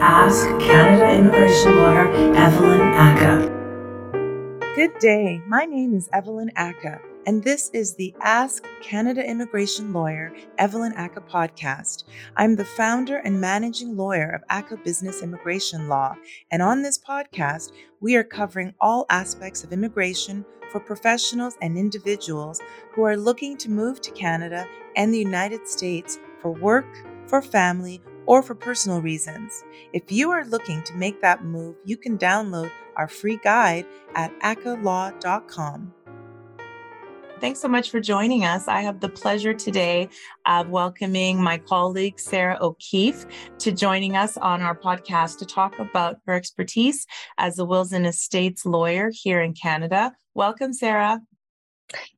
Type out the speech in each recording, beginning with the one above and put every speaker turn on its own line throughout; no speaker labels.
Ask Canada immigration lawyer Evelyn Ackah.
Good day. My name is Evelyn Ackah, and this is the Ask Canada Immigration Lawyer Evelyn Ackah podcast. I'm the founder and managing lawyer of Ackah Business Immigration Law, and on this podcast, we are covering all aspects of immigration for professionals and individuals who are looking to move to Canada and the United States for work, for family, or for personal reasons. If you are looking to make that move, you can download our free guide at ackahlaw.com. Thanks so much for joining us. I have the pleasure today of welcoming my colleague, Sarah O'Keefe, to joining us on our podcast to talk about her expertise as a wills and estates lawyer here in Canada. Welcome, Sarah.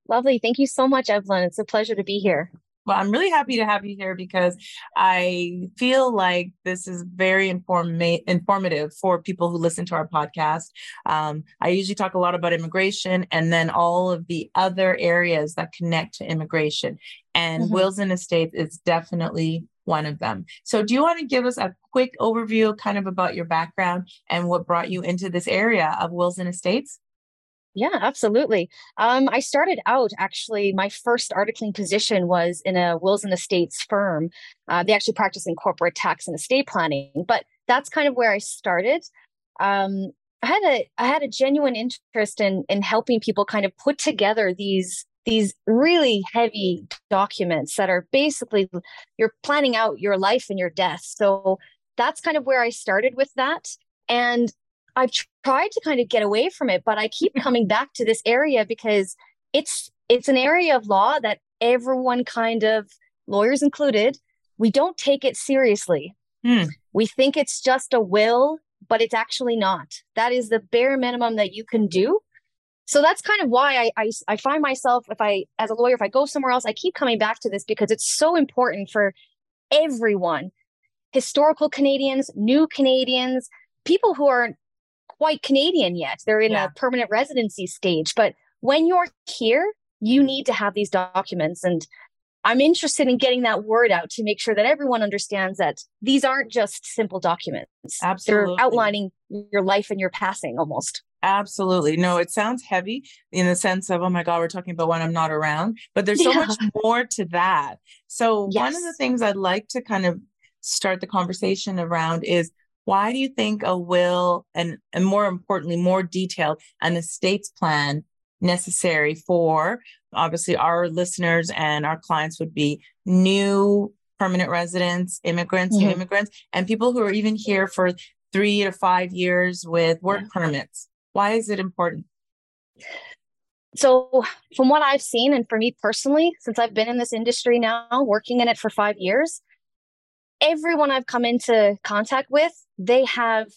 Lovely. Thank you so much, Evelyn. It's a pleasure to be here.
Well, I'm really happy to have you here because I feel like this is very inform- informative for people who listen to our podcast. Um, I usually talk a lot about immigration and then all of the other areas that connect to immigration. And mm-hmm. wills and estates is definitely one of them. So, do you want to give us a quick overview, kind of about your background and what brought you into this area of wills and estates?
Yeah, absolutely. Um, I started out actually, my first articling position was in a wills and estates firm. Uh, they actually practice in corporate tax and estate planning, but that's kind of where I started. Um, I had a I had a genuine interest in in helping people kind of put together these these really heavy documents that are basically you're planning out your life and your death. So that's kind of where I started with that. And I've tried to kind of get away from it, but I keep coming back to this area because it's it's an area of law that everyone kind of lawyers included, we don't take it seriously. Hmm. We think it's just a will, but it's actually not. That is the bare minimum that you can do. So that's kind of why I, I, I find myself, if I, as a lawyer, if I go somewhere else, I keep coming back to this because it's so important for everyone historical Canadians, new Canadians, people who are quite Canadian yet. They're in yeah. a permanent residency stage. But when you're here, you mm-hmm. need to have these documents. And I'm interested in getting that word out to make sure that everyone understands that these aren't just simple documents.
Absolutely.
They're outlining your life and your passing almost.
Absolutely. No, it sounds heavy in the sense of, oh my God, we're talking about when I'm not around, but there's so yeah. much more to that. So, yes. one of the things I'd like to kind of start the conversation around is why do you think a will and, and more importantly, more detailed, an estates plan necessary for obviously our listeners and our clients would be new permanent residents, immigrants, mm-hmm. new immigrants, and people who are even here for three to five years with work yeah. permits. Why is it important?
So, from what I've seen, and for me personally, since I've been in this industry now, working in it for five years, everyone I've come into contact with, they have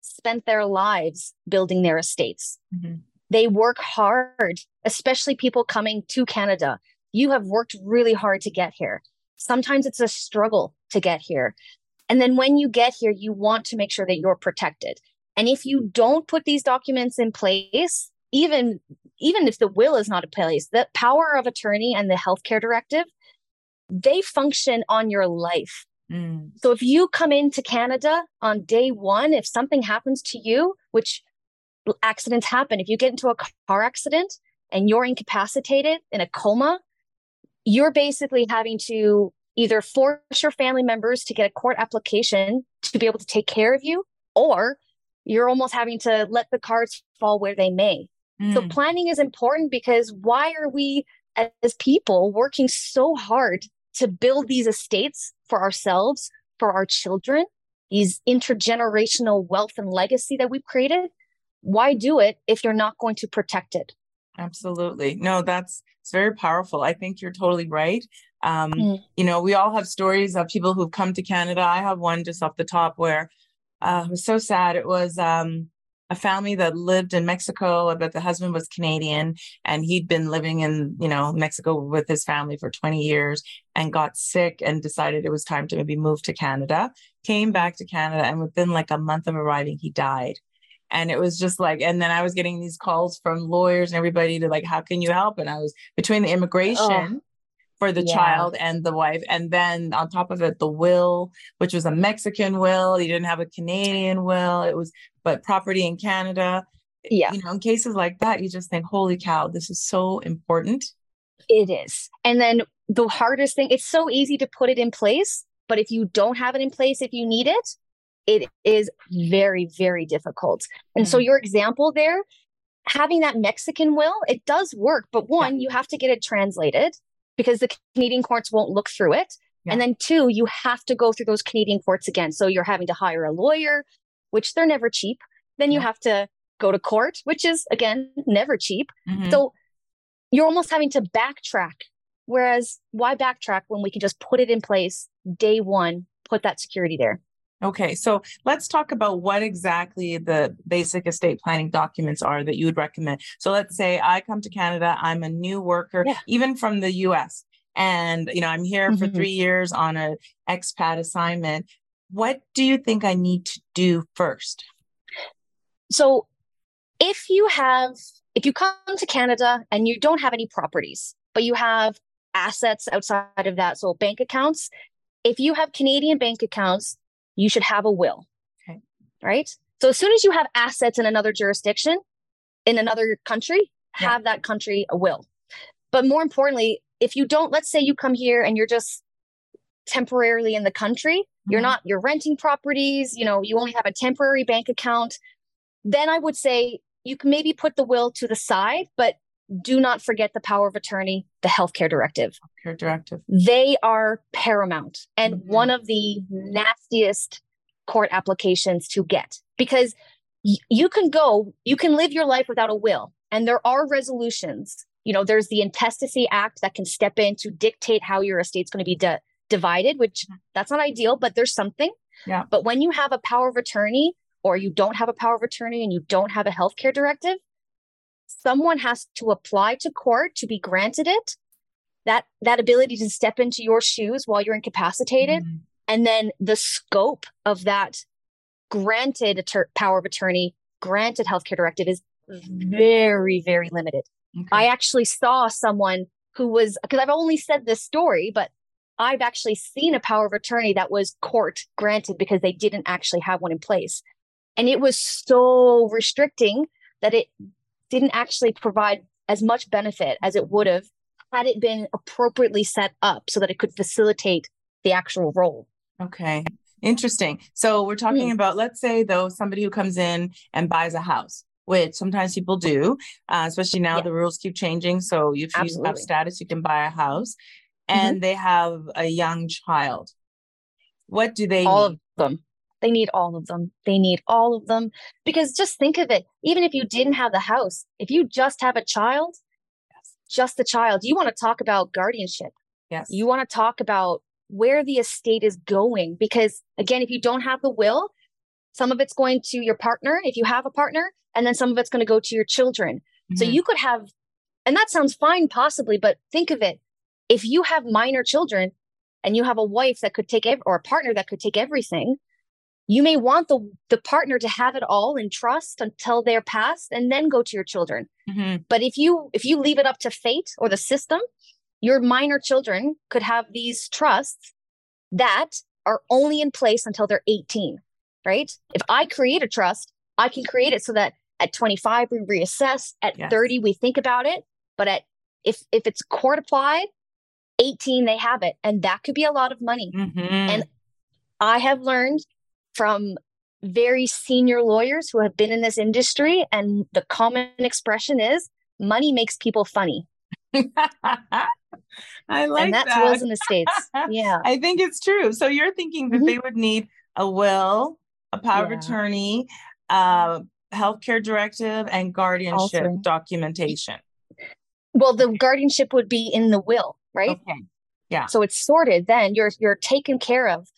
spent their lives building their estates. Mm-hmm. They work hard, especially people coming to Canada. You have worked really hard to get here. Sometimes it's a struggle to get here. And then when you get here, you want to make sure that you're protected. And if you don't put these documents in place, even even if the will is not in place, the power of attorney and the healthcare directive, they function on your life. Mm. So if you come into Canada on day one, if something happens to you, which accidents happen, if you get into a car accident and you're incapacitated in a coma, you're basically having to either force your family members to get a court application to be able to take care of you, or you're almost having to let the cards fall where they may. Mm. So planning is important because why are we as people working so hard to build these estates for ourselves, for our children, these intergenerational wealth and legacy that we've created, why do it if you're not going to protect it?
Absolutely. No, that's it's very powerful. I think you're totally right. Um, mm. You know, we all have stories of people who've come to Canada. I have one just off the top where uh, it was so sad. It was um, a family that lived in Mexico, but the husband was Canadian and he'd been living in, you know, Mexico with his family for 20 years and got sick and decided it was time to maybe move to Canada. Came back to Canada and within like a month of arriving, he died. And it was just like, and then I was getting these calls from lawyers and everybody to like, how can you help? And I was between the oh. immigration. Oh for the
Yeah.
child and the wife. And then on top of it, the will, which was a Mexican will. You didn't have a Canadian will. It was, but property in Canada.
Yeah.
You know, in cases like that, you just think, holy cow, this is so important.
It is. And then the hardest thing, it's so easy to put it in place, but if you don't have it in place, if you need it, it is very, very difficult. And so
Mm.
your example there, having that Mexican will, it does work. But one, you have to get it translated because the Canadian courts won't look through it. And then two, you have to go through those Canadian courts again. So you're having to hire a lawyer, which they're never cheap. Then you
Yeah.
have to go to court, which is again never cheap.
Mhm.
So you're almost having to backtrack. Whereas why backtrack when we can just put it in place day one, put that security there?
Okay, so let's talk about what exactly the basic estate planning documents are that you would recommend. So let's say I come to Canada, I'm a new worker,
Yeah.
even from the US, and you know, I'm here for
Mhm.
3 years on a expat assignment. What do you think I need to do first?
So if you have, if you come to Canada and you don't have any properties, but you have assets outside of that, so bank accounts, if you have Canadian bank accounts, you should have a will.
Okay.
Right. So as soon as you have assets in another jurisdiction, in another country,
Yeah.
have that country a will. But more importantly, if you don't, let's say you come here and you're just temporarily in the country, you're
Mhm.
not, you're renting properties, you know, you only have a temporary bank account, then I would say you can maybe put the will to the side, but do not forget the power of attorney, the healthcare directive.
Care directive.
They are paramount and
Mhm.
one of the nastiest court applications to get because y- you can go, you can live your life without a will, and there are resolutions. You know, there's the Intestacy Act that can step in to dictate how your estate's going to be di- divided, which that's not ideal, but there's something.
Yeah.
But when you have a power of attorney or you don't have a power of attorney and you don't have a healthcare directive, someone has to apply to court to be granted it. That that ability to step into your shoes while you're incapacitated,
Mhm.
and then the scope of that granted atter- power of attorney, granted healthcare directive is very, very limited.
Okay.
I actually saw someone who was because I've only said this story, but I've actually seen a power of attorney that was court granted because they didn't actually have one in place. And it was so restricting that it didn't actually provide as much benefit as it would have had it been appropriately set up so that it could facilitate the actual role.
Okay. Interesting. So we're talking about, let's say though, somebody who comes in and buys a house, which sometimes people do, uh, especially now
Yeah.
the rules keep changing. So if you have status, you can buy a house and they have a young child. What do they
all
need?
of them. They need all of them. They need all of them because just think of it. Even if you didn't have the house, if you just have a child, just a child, you want to talk about guardianship.
Yes.
You want to talk about where the estate is going because again, if you don't have the will, some of it's going to your partner if you have a partner, and then some of it's going to go to your children. So
Mhm.
you could have, and that sounds fine possibly, but think of it. If you have minor children and you have a wife that could take ev- or a partner that could take everything, you may want the the partner to have it all in trust until they're passed and then go to your children.
Mhm.
But if you if you leave it up to fate or the system, your minor children could have these trusts that are only in place until they're 18, right? If I create a trust, I can create it so that at 25 we reassess, at
Yes.
30 we think about it, but at if if it's court applied, 18 they have it and that could be a lot of money.
Mhm.
I have learned from very senior lawyers who have been in this industry and the common expression is money makes people funny.
I like that.
and that's
that.
wills and estates. Yeah.
I think it's true. So you're thinking that
Mhm.
they would need a will, a power of attorney, uh, healthcare directive, and guardianship
three.
documentation.
Well, the guardianship would be in the will, right?
Okay. Yeah.
So it's sorted then. You're you're taken care of.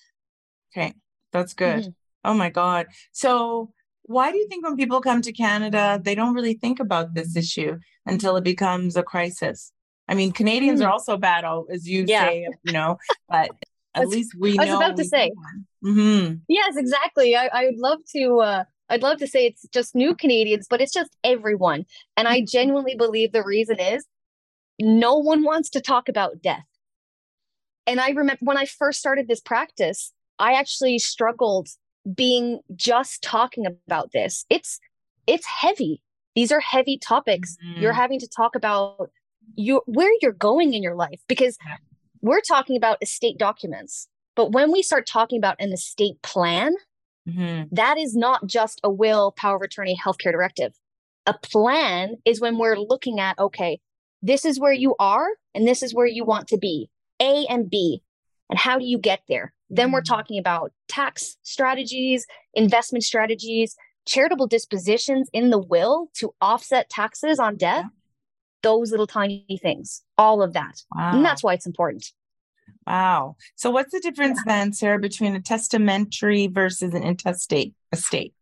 Okay. That's good.
Mhm.
Oh my God. So why do you think when people come to Canada, they don't really think about this issue until it becomes a crisis? I mean, Canadians are
Hmm.
also bad, as you
Yeah.
say, you know, but at least we
I was about to say.
hmm
Yes, exactly. I, I would love to uh I'd love to say it's just new Canadians, but it's just everyone. And I genuinely believe the reason is no one wants to talk about death. And I remember when I first started this practice, I actually struggled being just talking about this. It's it's heavy. These are heavy topics. Mm-hmm. You're having to talk about you where you're going in your life because we're talking about estate documents. But when we start talking about an estate plan, mm-hmm. that is not just a will, power of attorney, healthcare directive. A plan is when we're looking at, okay, this is where you are and this is where you want to be, A and B. And how do you get there? Then we're mm-hmm. talking about tax strategies, investment strategies, charitable dispositions in the will to offset taxes on debt. Those little tiny things, all of that. Wow. And that's why it's important.
Wow. So what's the difference yeah. then, Sarah, between a testamentary versus an intestate estate?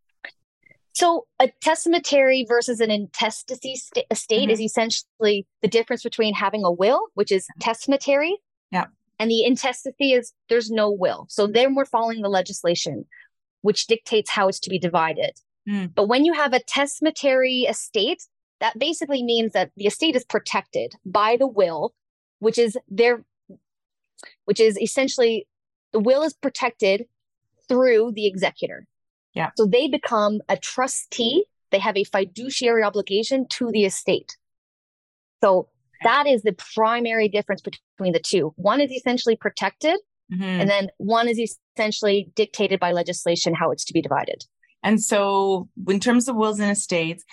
So a testamentary versus an intestacy st- estate mm-hmm. is essentially the difference between having a will, which is testamentary,
yeah.
and the intestacy is there's no will. So then we're following the legislation, which dictates how it's to be divided. Mm. But when you have a testamentary estate, that basically means that the estate is protected by the will, which is their which is essentially the will is protected through the executor.
Yeah.
So they become a trustee. They have a fiduciary obligation to the estate. So that is the primary difference between the two. One is essentially protected, mm-hmm. and then one is essentially dictated by legislation how it's to be divided.
And so, in terms of wills and estates,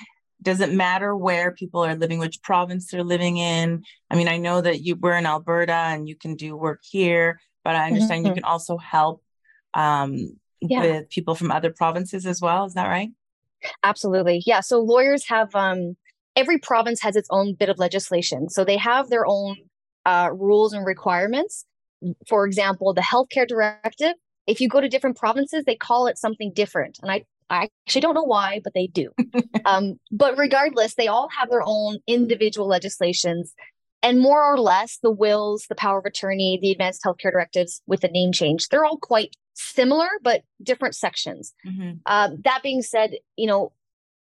does it matter where people are living, which province they're living in? I mean, I know that you were in Alberta and you can do work here, but I understand mm-hmm. you can also help um, yeah. with people from other provinces as well. Is that right?
Absolutely. Yeah. So lawyers have um, every province has its own bit of legislation. So they have their own uh, rules and requirements. For example, the healthcare directive. If you go to different provinces, they call it something different. And I I actually don't know why, but they do. um, but regardless, they all have their own individual legislations. And more or less, the wills, the power of attorney, the advanced healthcare directives with the name change, they're all quite similar, but different sections. Mm-hmm. Um, that being said, you know,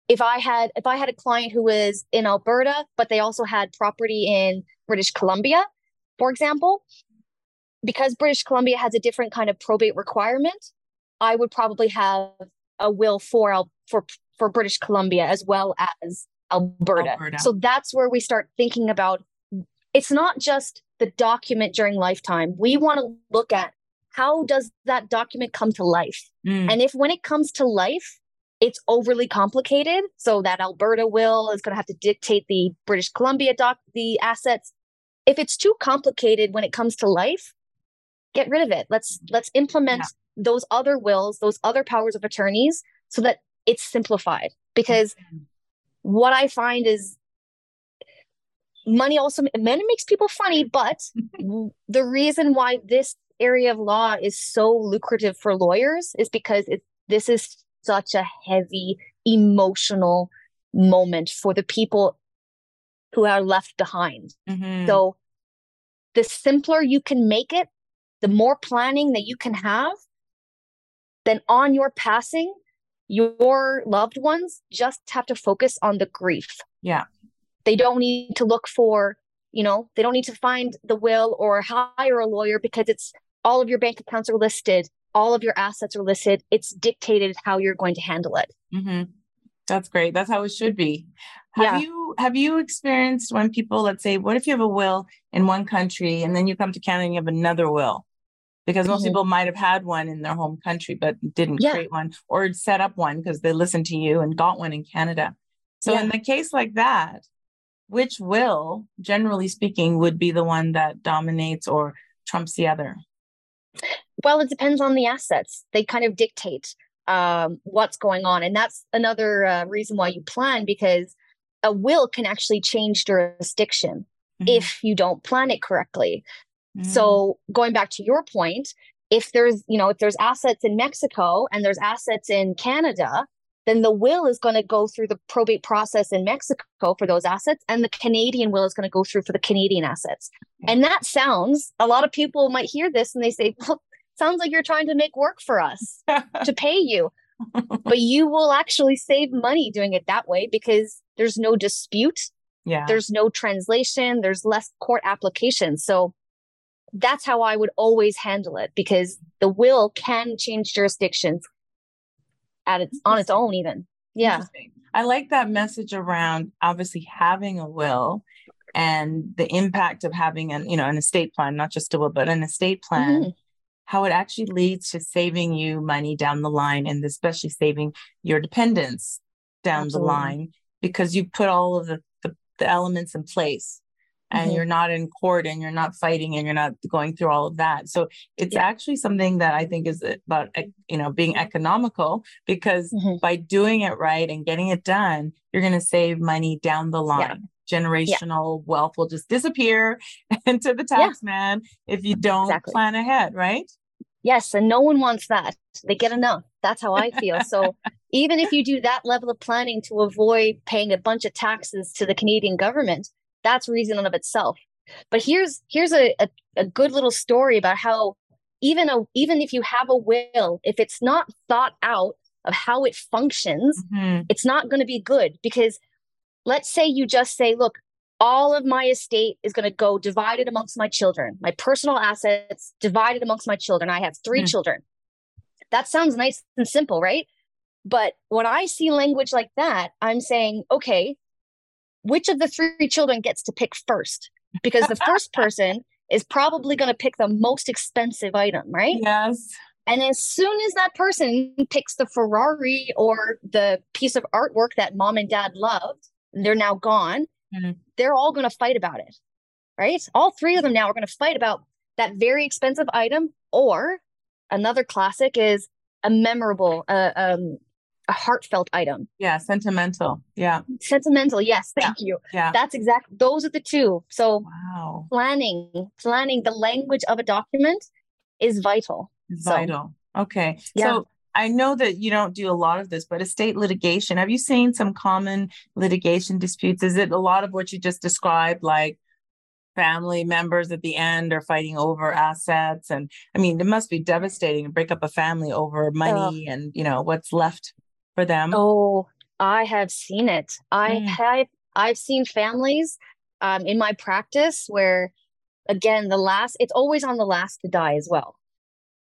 if I had if I had a client who was in Alberta, but they also had property in British Columbia, for example, because British Columbia has a different kind of probate requirement, I would probably have a will for for for British Columbia as well as Alberta. Alberta. So that's where we start thinking about it's not just the document during lifetime. We want to look at how does that document come to life? Mm. And if when it comes to life, it's overly complicated, so that Alberta will is going to have to dictate the British Columbia doc the assets. If it's too complicated when it comes to life, get rid of it. Let's let's implement yeah those other wills, those other powers of attorneys, so that it's simplified. Because mm-hmm. what I find is money also money makes people funny, but the reason why this area of law is so lucrative for lawyers is because it, this is such a heavy emotional moment for the people who are left behind. Mm-hmm. So the simpler you can make it, the more planning that you can have, then on your passing, your loved ones just have to focus on the grief.
Yeah.
They don't need to look for, you know, they don't need to find the will or hire a lawyer because it's all of your bank accounts are listed, all of your assets are listed. It's dictated how you're going to handle it.
Mm-hmm. That's great. That's how it should be. Have yeah. you have you experienced when people, let's say, what if you have a will in one country and then you come to Canada and you have another will? because most mm-hmm. people might have had one in their home country but didn't yeah. create one or set up one because they listened to you and got one in Canada. So yeah. in the case like that, which will, generally speaking, would be the one that dominates or trumps the other?
Well, it depends on the assets. They kind of dictate um, what's going on, and that's another uh, reason why you plan because a will can actually change jurisdiction mm-hmm. if you don't plan it correctly. So mm. going back to your point, if there's, you know, if there's assets in Mexico and there's assets in Canada, then the will is going to go through the probate process in Mexico for those assets, and the Canadian will is going to go through for the Canadian assets. Hmm. And that sounds, a lot of people might hear this and they say, well, sounds like you're trying to make work for us to pay you. but you will actually save money doing it that way because there's no dispute.
Yeah.
There's no translation. There's less court application. So that's how I would always handle it because the will can change jurisdictions at its on its own even. Yeah.
I like that message around obviously having a will and the impact of having an, you know, an estate plan, not just a will, but an estate plan, mm-hmm. how it actually leads to saving you money down the line and especially saving your dependents down Absolutely. the line because you put all of the, the, the elements in place and mm-hmm. you're not in court and you're not fighting and you're not going through all of that so it's yeah. actually something that i think is about you know being economical because mm-hmm. by doing it right and getting it done you're going to save money down the line yeah. generational yeah. wealth will just disappear into the tax man if you don't exactly. plan ahead right
yes and no one wants that they get enough that's how i feel so even if you do that level of planning to avoid paying a bunch of taxes to the canadian government that's reason of itself. But here's here's a, a, a good little story about how even a even if you have a will, if it's not thought out of how it functions, mm-hmm. it's not going to be good because let's say you just say, look, all of my estate is going to go divided amongst my children, my personal assets divided amongst my children. I have 3 mm-hmm. children. That sounds nice and simple, right? But when I see language like that, I'm saying, okay, which of the three children gets to pick first? Because the first person is probably going to pick the most expensive item, right?
Yes.
And as soon as that person picks the Ferrari or the piece of artwork that mom and dad loved, they're now gone. Mm-hmm. They're all going to fight about it, right? All three of them now are going to fight about that very expensive item. Or another classic is a memorable, uh, um, a heartfelt item.
Yeah, sentimental. Yeah.
Sentimental. Yes, thank
yeah.
you.
Yeah.
That's exactly those are the two. So wow. planning, planning the language of a document is vital.
So, vital. Okay. Yeah. So I know that you don't do a lot of this, but estate litigation, have you seen some common litigation disputes? Is it a lot of what you just described, like family members at the end are fighting over assets? And I mean, it must be devastating to break up a family over money and, you know, what's left for them?
Oh, I have seen it. I mm. have I've seen families um, in my practice where again the last it's always on the last to die as well.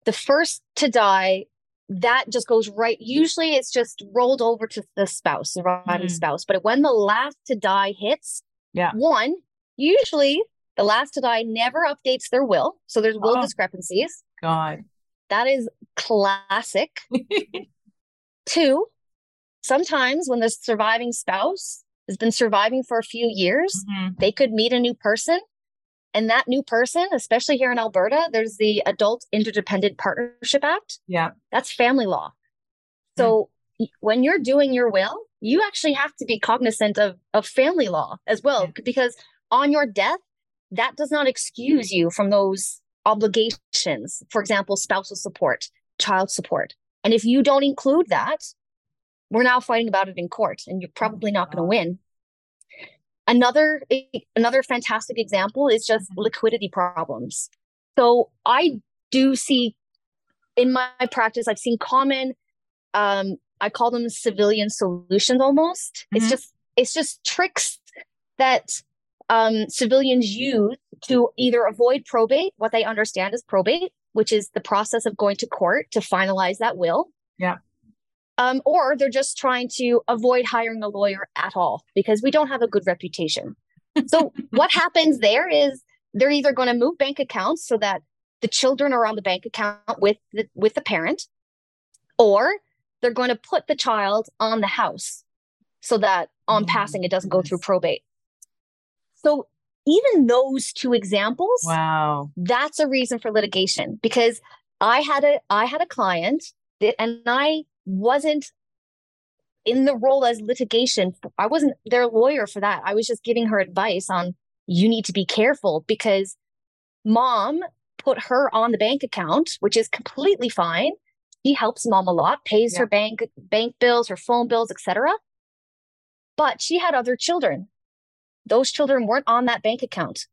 The first to die that just goes right usually it's just rolled over to the spouse surviving mm. spouse but when the last to die hits
yeah
one usually the last to die never updates their will so there's will oh, discrepancies
god
that is classic two sometimes when the surviving spouse has been surviving for a few years, mm-hmm. they could meet a new person. And that new person, especially here in Alberta, there's the Adult Interdependent Partnership Act.
Yeah.
That's family law. So mm-hmm. when you're doing your will, you actually have to be cognizant of, of family law as well, yeah. because on your death, that does not excuse you from those obligations. For example, spousal support, child support. And if you don't include that, we're now fighting about it in court and you're probably not going to win. Another another fantastic example is just mm-hmm. liquidity problems. So i do see in my practice i've seen common um i call them civilian solutions almost. Mm-hmm. it's just it's just tricks that um civilians use to either avoid probate what they understand as probate which is the process of going to court to finalize that will.
Yeah
um, or they're just trying to avoid hiring a lawyer at all because we don't have a good reputation. So what happens there is they're either going to move bank accounts so that the children are on the bank account with the, with the parent, or they're going to put the child on the house so that on oh, passing it doesn't go through probate. So even those two examples,
wow,
that's a reason for litigation because I had a I had a client that, and I wasn't in the role as litigation. I wasn't their lawyer for that. I was just giving her advice on you need to be careful because mom put her on the bank account, which is completely fine. He helps mom a lot, pays yeah. her bank bank bills, her phone bills, etc. But she had other children. Those children weren't on that bank account.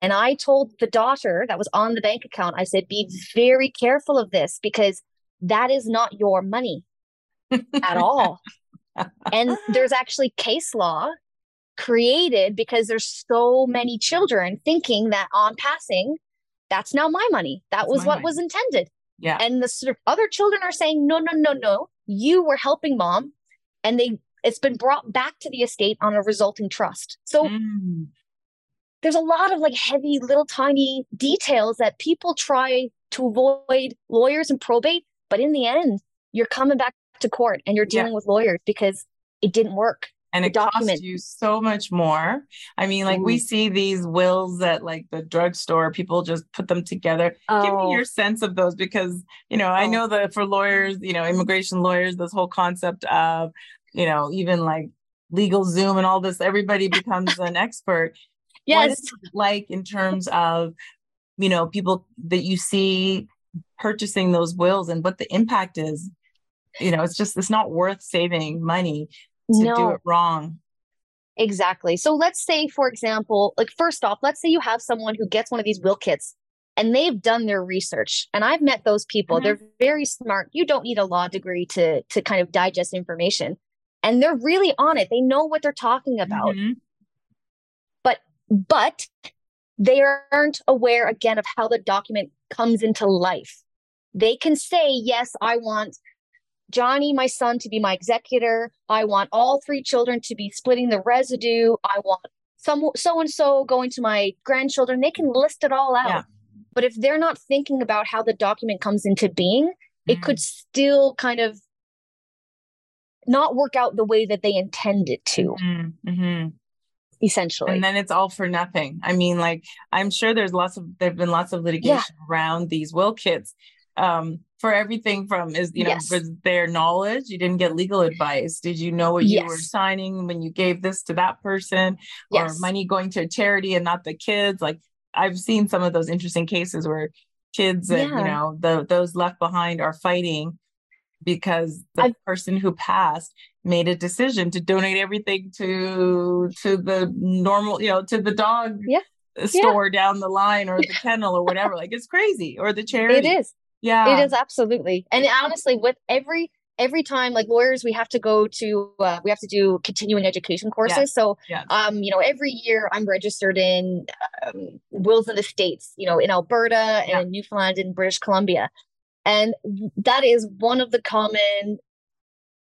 And I told the daughter that was on the bank account, I said, be very careful of this because that is not your money at all. and there's actually case law created because there's so many children thinking that on passing that's now my money. That
That's
was what
money.
was intended.
Yeah.
And the sort of other children are saying, no, no, no, no. You were helping mom. And they it's been brought back to the estate on a resulting trust. So
Mm.
there's a lot of like heavy little tiny details that people try to avoid lawyers and probate, but in the end, you're coming back to court and you're
Yeah.
dealing with lawyers because it didn't work.
and
the
it costs you so much more. I mean, like we
mm.
see these wills at like the drugstore, people just put them together. Give me oh. your sense of those because, you know, I
Oh.
know that for lawyers, you know, immigration lawyers, this whole concept of, you know, even like LegalZoom and all this, everybody becomes an expert.
Yes.
is it like in terms of, you know, people that you see purchasing those wills and what the impact is? You know, it's just, it's not worth saving money to do it wrong.
exactly. So let's say, for example, like first off, let's say you have someone who gets one of these will kits and they've done their research. And I've met those people.
Mhm.
They're very smart. You don't need a law degree to to kind of digest information. And they're really on it. They know what they're talking about.
Mhm.
but they aren't aware again of how the document comes into life. They can say, Yes, I want Johnny, my son, to be my executor. I want all three children to be splitting the residue. I want some so and so going to my grandchildren. They can list it all out.
Yeah.
But if they're not thinking about how the document comes into being, it
Mm.
could still kind of not work out the way that they intended to,
Mhm.
Essentially.
And then it's all for nothing. I mean, like I'm sure there's lots of there've been lots of litigation around these will kits. Um, for everything from is you know,
Yes.
was there knowledge? You didn't get legal advice. Did you know what you were signing when you gave this to that person? Or money going to a charity and not the kids? Like I've seen some of those interesting cases where kids and you know the those left behind are fighting because the
I've-
person who passed made a decision to donate everything to to the normal you know to the dog
Yeah.
store down the line or the kennel or whatever like it's crazy or the charity
It is.
yeah
It is absolutely. And honestly, with every every time like lawyers, we have to go to uh, we have to do continuing education courses.
Yes.
So
Yes.
um, you know, every year I'm registered in um, wills and estates, you know, in Alberta
Yeah.
and Newfoundland and British Columbia. And that is one of the common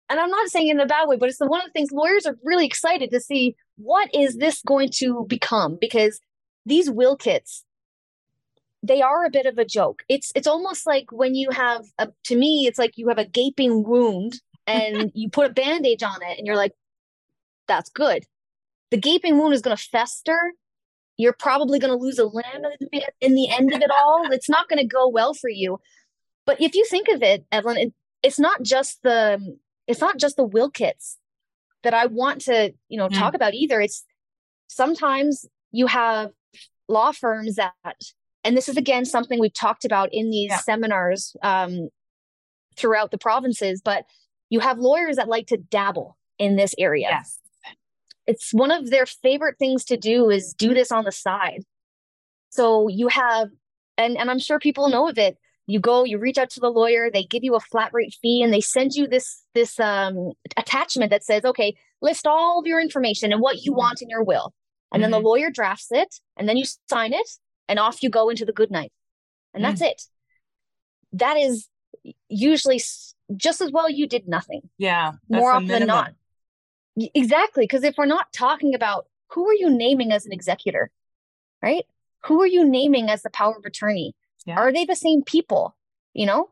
and I'm not saying in a bad way, but it's the one of the things lawyers are really excited to see what is this going to become because these will kits they are a bit of a joke. It's it's almost like when you have a to me it's like you have a gaping wound and you put a bandage on it and you're like that's good. The gaping wound is going to fester. You're probably going to lose a limb in the end of it all. It's not going to go well for you. But if you think of it, Evelyn, it, it's not just the it's not just the will kits that I want to, you know,
Mm.
talk about either. It's sometimes you have law firms that and this is again something we've talked about in these
Yeah.
seminars um, throughout the provinces, but you have lawyers that like to dabble in this area
yes
it's one of their favorite things to do is do this on the side so you have and and i'm sure people know of it you go you reach out to the lawyer they give you a flat rate fee and they send you this this um attachment that says okay list all of your information and what you
Mhm.
want in your will and then the
Mhm.
lawyer drafts it and then you sign it and off you go into the good night and that's it that is usually just as well you did nothing
yeah that's
more often than not. Exactly. Because if we're not talking about who are you naming as an executor, right? Who are you naming as the power of attorney?
Yeah.
Are they the same people? You know?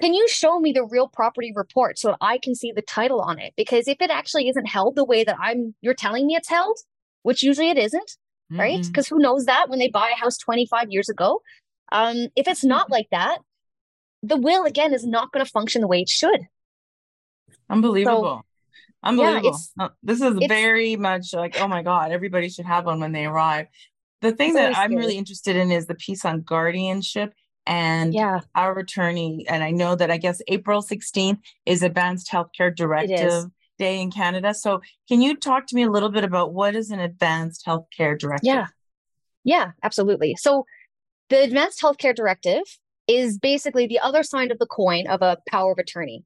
Can you show me the real property report so I can see the title on it? Because if it actually isn't held the way that I'm you're telling me it's held, which usually it isn't, right?
Mhm.
Because who knows that when they buy a house 25 years ago? Um, if it's not like that, the will again is not going to function the way it should.
unbelievable unbelievable
it's-
No, this is very much like oh my god everybody should have one when they arrive the thing that i'm
scary.
really interested in is the piece on guardianship and
Yeah.
our attorney, and I know that I guess April 16th is Advanced Healthcare Directive Day in Canada. So can you talk to me a little bit about what is an Advanced Healthcare Directive?
Yeah. Yeah, absolutely. So the Advanced Healthcare Directive is basically the other side of the coin of a power of attorney.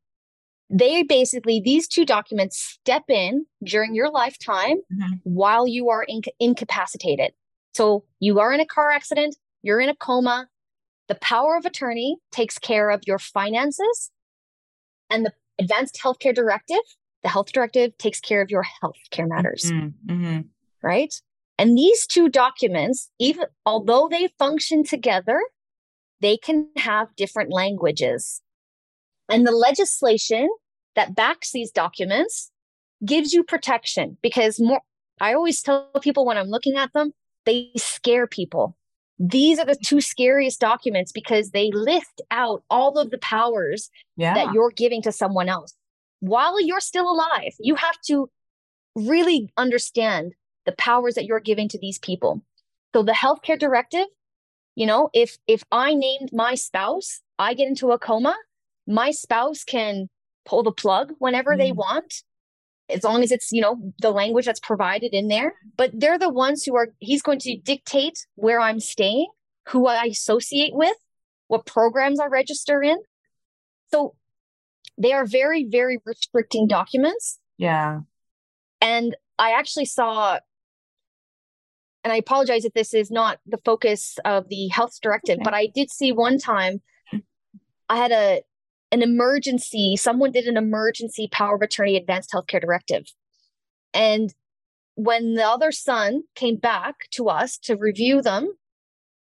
They basically, these two documents step in during your lifetime
Mhm.
while you are inc- incapacitated. So you are in a car accident, you're in a coma, the power of attorney takes care of your finances, and the advanced healthcare directive, the health directive takes care of your healthcare matters.
Mm-hmm. Mm-hmm.
Right. And these two documents, even although they function together, they can have different languages. And the legislation that backs these documents gives you protection because more I always tell people when I'm looking at them, they scare people. These are the two scariest documents because they list out all of the powers
Yeah.
that you're giving to someone else. While you're still alive, you have to really understand the powers that you're giving to these people. So the healthcare directive, you know, if if I named my spouse, I get into a coma, my spouse can pull the plug whenever they
Mm.
want as long as it's you know the language that's provided in there but they're the ones who are he's going to dictate where i'm staying who i associate with what programs i register in so they are very very restricting documents
yeah.
and i actually saw and i apologize if this is not the focus of the health directive
Okay.
but i did see one time i had a an emergency someone did an emergency power of attorney advanced healthcare directive and when the other son came back to us to review them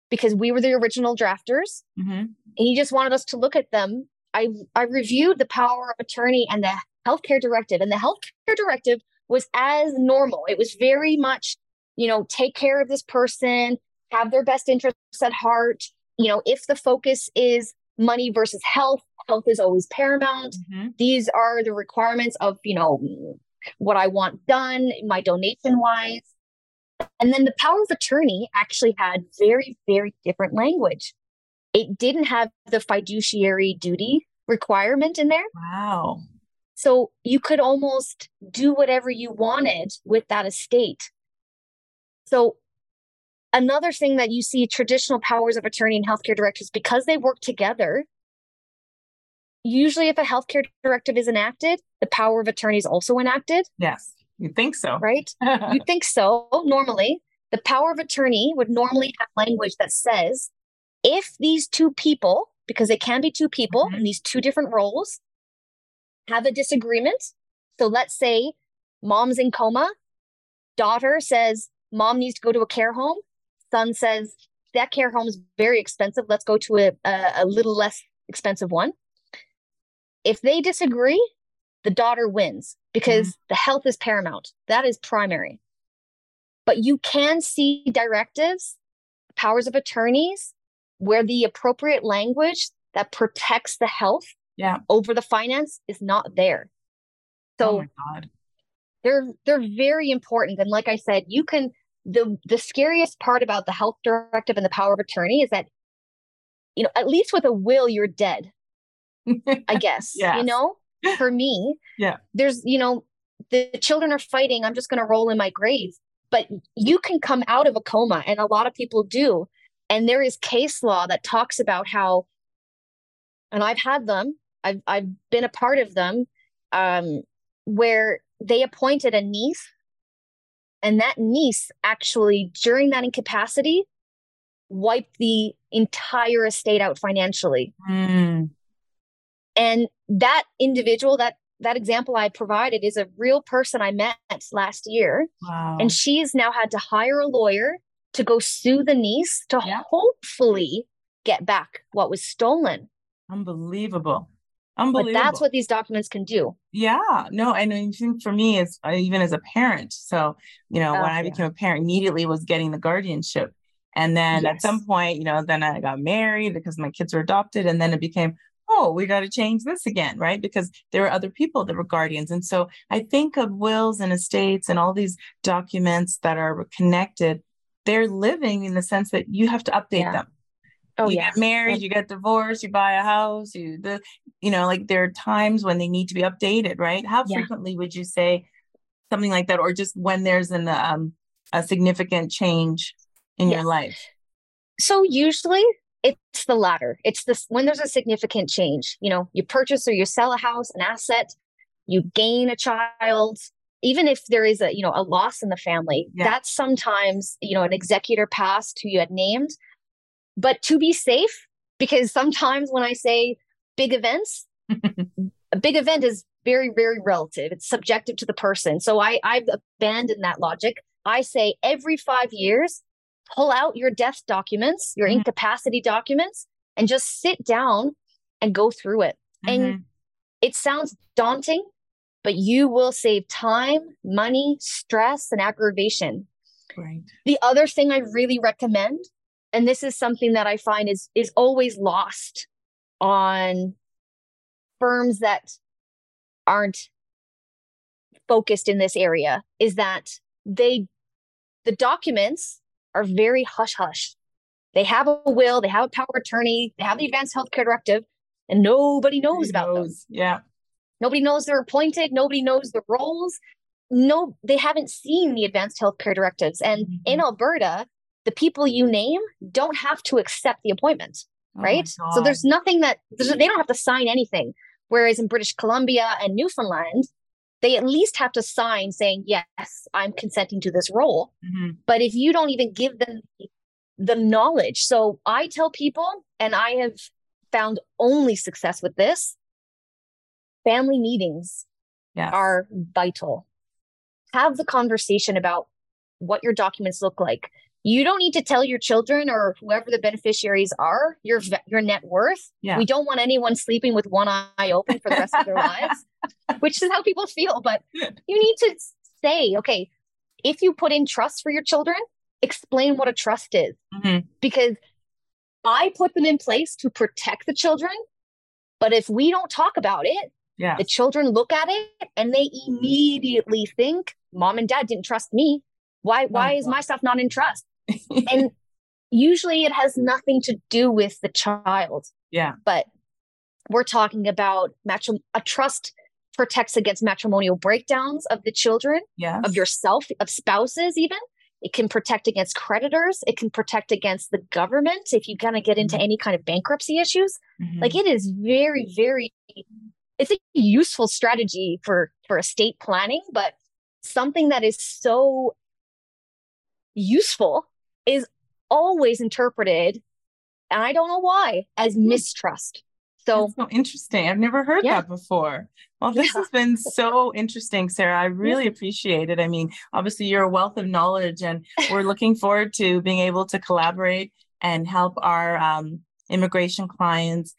because we were the original drafters
Mm-hmm.
and he just wanted us to look at them. I I reviewed the power of attorney and the healthcare directive, and the healthcare directive was as normal. It was very much, you know, take care of this person, have their best interests at heart. You know, if the focus is money versus health, health is always paramount.
Mm-hmm.
These are the requirements of, you know, what I want done, my donation wise. And then the power of attorney actually had very, very different language. It didn't have the fiduciary duty requirement in there.
Wow.
So you could almost do whatever you wanted with that estate. So another thing that you see traditional powers of attorney and healthcare directives, because they work together, usually if a healthcare directive is enacted, the power of attorney is also enacted,
Yes. You think so?
right? you think so normally the power of attorney would normally have language that says if these two people because they can be two people
Mhm.
in these two different roles have a disagreement so let's say mom's in coma daughter says mom needs to go to a care home son says that care home is very expensive let's go to a, a, a little less expensive one if they disagree the daughter wins because mm-hmm. the health is paramount. That is primary. But you can see directives, powers of attorneys, where the appropriate language that protects the health
Yeah.
over the finance is not there.
oh
So
my God.
they're they're very important. And like I said, you can the the scariest part about the health directive and the power of attorney is that you know, at least with a will, you're dead. I guess. You know, for me,
Yeah.
there's, you know, the children are fighting. I'm just going to roll in my grave. But you can come out of a coma, and a lot of people do. And there is case law that talks about how, and I've had them, I've, I've been a part of them, um, where they appointed a niece. And that niece actually, during that incapacity, wiped the entire estate out financially
Mm.
And that individual that that example i provided is a real person i met last year
Wow.
and she's now had to hire a lawyer to go sue the niece to
Yeah.
hopefully get back what was stolen
Unbelievable.
but
Unbelievable.
that's what these documents can do
Yeah, no, and I think for me, uh, even as a parent. So, you know,
Oh,
when I
yeah.
became a parent, immediately was getting the guardianship. And then at some point, you know, then I got married because my kids were adopted. And then it became, oh, we got to change this again, right? Because there were other people that were guardians. And so I think of wills and estates and all these documents that are connected, they're living in the sense that you have to update
Yeah.
them
oh
you
yeah
get married,
And-
you get divorced, you buy a house, you the you know, like there are times when they need to be updated, right? How
Yeah.
frequently would you say something like that, or just when there's an um a significant change in
Yeah.
your life?
so usually it's the latter it's this when there's a significant change you know you purchase or you sell a house an asset you gain a child even if there is a you know a loss in the family
Yeah.
that's sometimes you know an executor passed who you had named but to be safe because sometimes when I say big events, a big event is very, very relative. It's subjective to the person. So I, I've abandoned that logic. I say every five years, pull out your death documents, your mm-hmm. incapacity documents, and just sit down and go through it. Mm-hmm. And it sounds daunting, but you will save time, money, stress, and aggravation.
Right.
The other thing I really recommend, and this is something that I find is is always lost on firms that aren't focused in this area, is that they the documents are very hush hush. They have a will, they have a power attorney, they have the advanced healthcare directive, and nobody knows about knows.
them. Yeah.
Nobody knows they're appointed. Nobody knows the roles. No, they haven't seen the advanced healthcare directives. And mm-hmm. in Alberta, the people you name don't have to accept the appointment, oh right? So there's nothing that they don't have to sign anything. Whereas in British Columbia and Newfoundland, they at least have to sign saying, yes, I'm consenting to this role. Mm-hmm. But if you don't even give them the knowledge, so I tell people, and I have found only success with this family meetings yes. are vital. Have the conversation about what your documents look like. You don't need to tell your children or whoever the beneficiaries are your your net worth. Yeah. We don't want anyone sleeping with one eye open for the rest of their lives, which is how people feel. But you need to say, okay, if you put in trust for your children, explain what a trust is, mm-hmm. because I put them in place to protect the children. But if we don't talk about it, yeah. The children look at it and they immediately think, mom and dad didn't trust me. Why why is my stuff not in trust? And usually it has nothing to do with the child.
Yeah.
But we're talking about matrim- a trust protects against matrimonial breakdowns of the children,
yes.
of yourself, of spouses, even. It can protect against creditors. It can protect against the government if you kind of get into mm-hmm. any kind of bankruptcy issues. Mm-hmm. Like it is very, very it's a useful strategy for for estate planning, but something that is so useful is always interpreted, and I don't know why, as hmm. mistrust. So,
so interesting. I've never heard yeah. that before. Well, this yeah. has been so interesting, Sarah. I really yeah. appreciate it. I mean, obviously, you're a wealth of knowledge, and we're looking forward to being able to collaborate and help our um, immigration clients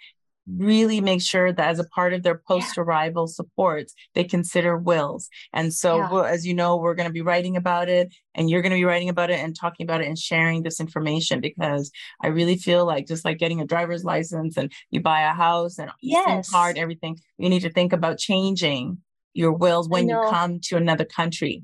really make sure that as a part of their post arrival yeah. supports, they consider wills. And so, yeah. as you know, we're going to be writing about it and you're going to be writing about it and talking about it and sharing this information because I really feel like just like getting a driver's license and you buy a house and yes. card, everything, you need to think about changing your wills when you come to another country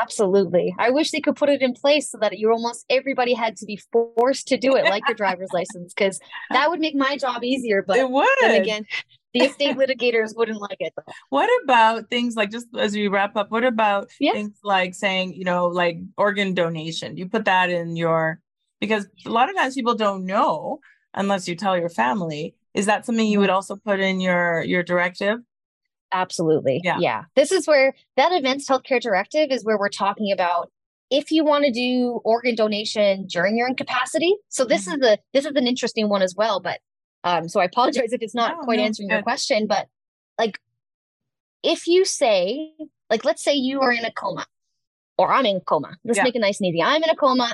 Absolutely. I wish they could put it in place so that you almost everybody had to be forced to do it, like your driver's license, because that would make my job easier. But
it would.
Then again, the estate litigators wouldn't like it. Though.
What about things like just as we wrap up? What about yeah. things like saying, you know, like organ donation? You put that in your because a lot of times people don't know unless you tell your family. Is that something you would mm-hmm. also put in your your directive?
Absolutely. Yeah. yeah. This is where that advanced healthcare directive is where we're talking about if you want to do organ donation during your incapacity. So this mm-hmm. is the this is an interesting one as well. But um, so I apologize if it's not no, quite no, answering your question, but like if you say, like let's say you are in a coma or I'm in coma. Let's yeah. make it nice and easy. I'm in a coma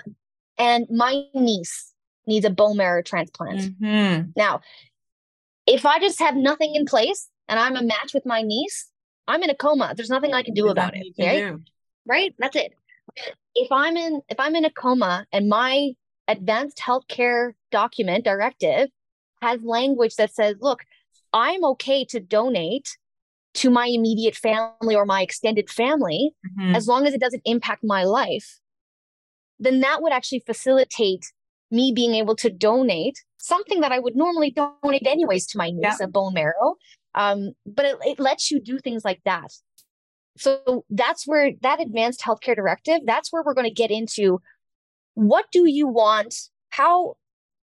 and my niece needs a bone marrow transplant. Mm-hmm. Now, if I just have nothing in place, and I'm a match with my niece, I'm in a coma. There's nothing I can do about it. Right? right? That's it. If I'm in if I'm in a coma and my advanced healthcare document directive has language that says, look, I'm okay to donate to my immediate family or my extended family mm-hmm. as long as it doesn't impact my life, then that would actually facilitate me being able to donate something that I would normally donate anyways to my niece, yeah. a bone marrow, um, but it, it lets you do things like that. So that's where that advanced healthcare directive, that's where we're going to get into what do you want? How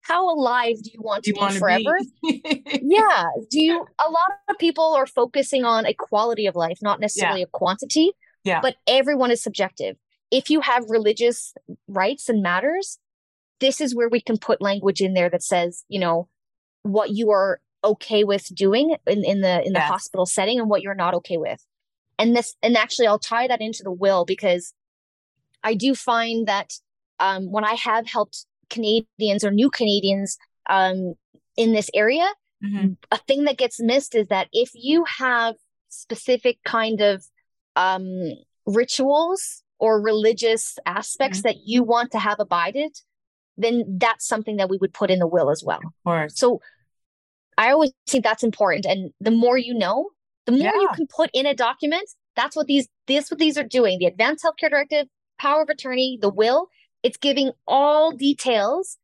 how alive do you want to you be forever? Be? yeah. Do you a lot of people are focusing on a quality of life, not necessarily yeah. a quantity.
Yeah.
But everyone is subjective. If you have religious rights and matters, this is where we can put language in there that says, you know, what you are okay with doing in, in the in the
Yes.
hospital setting and what you're not okay with. And this and actually I'll tie that into the will because I do find that um, when I have helped Canadians or new Canadians um, in this area,
Mhm.
a thing that gets missed is that if you have specific kind of um, rituals or religious aspects that you want to have abided, then that's something that we would put in the will as well. So I always think that's important. And the more you know, the more you can put in a document. That's what these this what these are doing. The advanced healthcare directive, power of attorney, the will, it's giving all details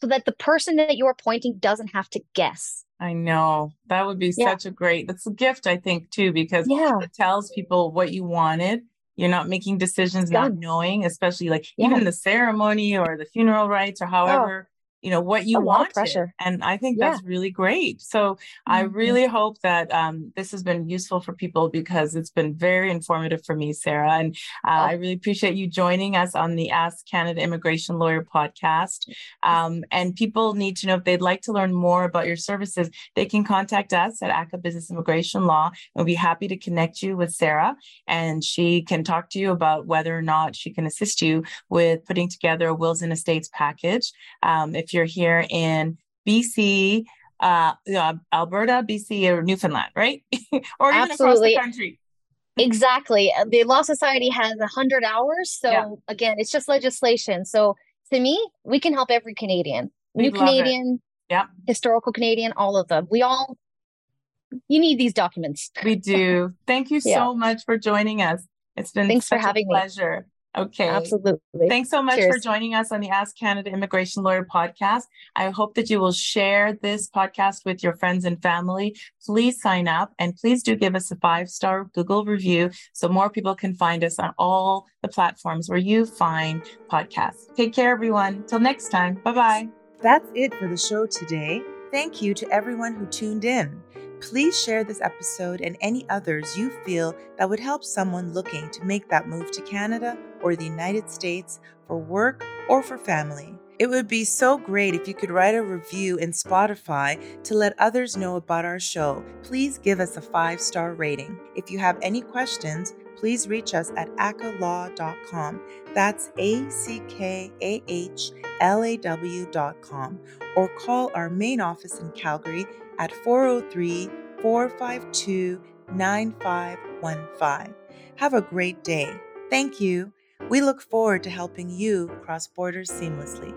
so that the person that you're appointing doesn't have to guess.
I know that would be
Yeah.
such a great, that's a gift, I think, too, because
Yeah.
it tells people what you wanted. You're not making decisions not knowing, especially like
Yeah.
even the ceremony or the funeral rites or oh. however, you know, what you
a lot of
wanted.
pressure.
And I think
Yeah.
that's really great. So I
Mhm.
really hope that um, this has been useful for people because it's been very informative for me, Sarah. And uh,
Oh.
I really appreciate you joining us on the Ask Canada Immigration Lawyer podcast. Um, and people need to know if they'd like to learn more about your services, they can contact us at Ackah Business Immigration Law. We'll be happy to connect you with Sarah, and she can talk to you about whether or not she can assist you with putting together a wills and estates package. Um, if you're here in BC, uh, yeah, Alberta, BC, or Newfoundland, right? or even across the
Absolutely.
country.
Exactly. Uh, The Law Society has a hundred hours. So
Yeah.
again, it's just legislation. So to me, we can help every Canadian.
We
New
it.
Canadian,
Yep.
historical Canadian, all of them. We all you need these documents.
We do. Thank you
Yeah.
so much for joining us. It's been
Thanks for having me.
pleasure. Okay.
Absolutely.
Thanks so much for joining us on the Ask Canada Immigration Lawyer podcast. I hope that you will share this podcast with your friends and family. Please sign up and please do give us a five star Google review so more people can find us on all the platforms where you find podcasts. Take care, everyone. Till next time. Bye bye. That's it for the show today. Thank you to everyone who tuned in. Please share this episode and any others you feel that would help someone looking to make that move to Canada or the United States for work or for family. It would be so great if you could write a review in Spotify to let others know about our show. Please give us a five star rating. If you have any questions, please reach us at ackahlaw.com. That's A C K A H L A W.com. Or call our main office in Calgary at 403 452 9515. Have a great day. Thank you. We look forward to helping you cross borders seamlessly.